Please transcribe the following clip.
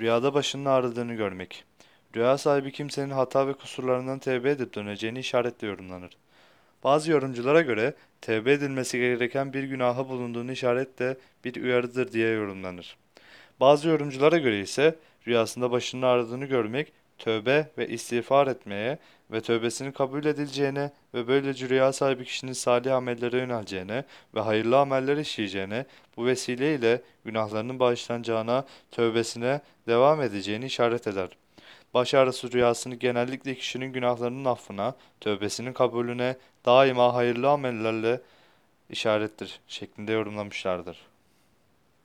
Rüyada başının ağrıdığını görmek. Rüya sahibi kimsenin hata ve kusurlarından tevbe edip döneceğini işaretle yorumlanır. Bazı yorumculara göre tevbe edilmesi gereken bir günaha bulunduğunu işaretle bir uyarıdır diye yorumlanır. Bazı yorumculara göre ise rüyasında başının ağrıdığını görmek tövbe ve istiğfar etmeye ve tövbesinin kabul edileceğine ve böylece rüya sahibi kişinin salih amellere yöneleceğine ve hayırlı ameller işleyeceğine, bu vesileyle günahlarının bağışlanacağına, tövbesine devam edeceğini işaret eder. Baş ağrısı rüyasını genellikle kişinin günahlarının affına, tövbesinin kabulüne, daima hayırlı amellerle işarettir şeklinde yorumlamışlardır.